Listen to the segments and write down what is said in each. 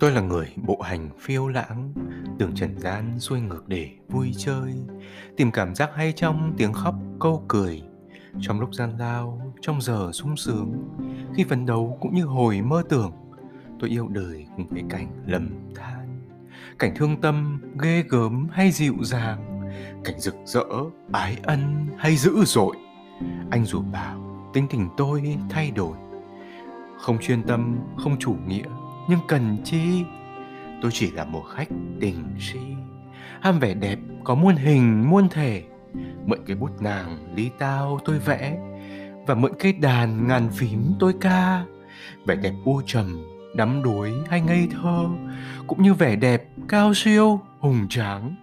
Tôi là người bộ hành phiêu lãng, đường trần gian xuôi ngược để vui chơi, tìm cảm giác hay trong tiếng khóc câu cười, trong lúc gian lao, trong giờ sung sướng, khi phấn đấu cũng như hồi mơ tưởng, tôi yêu đời cùng với cảnh lầm than, cảnh thương tâm, ghê gớm hay dịu dàng, cảnh rực rỡ, ái ân hay dữ dội. Anh dù bảo tính tình tôi thay đổi, không chuyên tâm, không chủ nghĩa, nhưng cần chi? Tôi chỉ là một khách tình si. Ham vẻ đẹp, có muôn hình, muôn thể. Mượn cái bút nàng ly tao tôi vẽ. Và mượn cây đàn ngàn phím tôi ca. Vẻ đẹp u trầm, đắm đuối hay ngây thơ. Cũng như vẻ đẹp cao siêu, hùng tráng.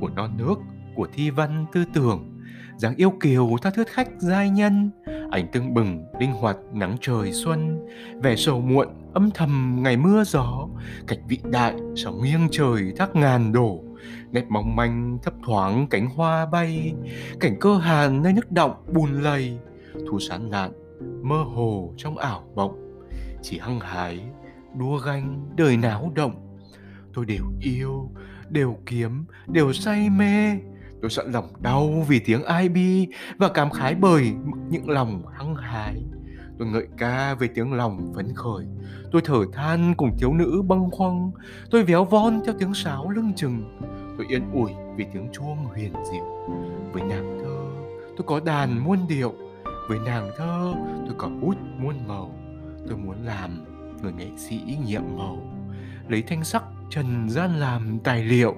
Của non nước, của thi văn tư tưởng. Dáng yêu kiều tha thuyết khách giai nhân ánh tưng bừng, linh hoạt nắng trời xuân. Vẻ sầu muộn, âm thầm ngày mưa gió. Cảnh vị đại sóng nghiêng trời thác ngàn đổ. Nét mong manh thấp thoáng cánh hoa bay. Cảnh cơ hàn nơi nước động bùn lầy. Thu sán lạn, mơ hồ trong ảo mộng. Chỉ hăng hái, đua ganh đời náo động. Tôi đều yêu, đều kiếm, đều say mê tôi sẵn lòng đau vì tiếng ai bi và cảm khái bởi những lòng hăng hái. Tôi ngợi ca về tiếng lòng phấn khởi. Tôi thở than cùng thiếu nữ bâng khuâng. Tôi véo von theo tiếng sáo lưng chừng. Tôi yên ủi vì tiếng chuông huyền diệu. Với nàng thơ, tôi có đàn muôn điệu. Với nàng thơ, tôi có bút muôn màu. Tôi muốn làm người nghệ sĩ nhiệm màu. Lấy thanh sắc trần gian làm tài liệu.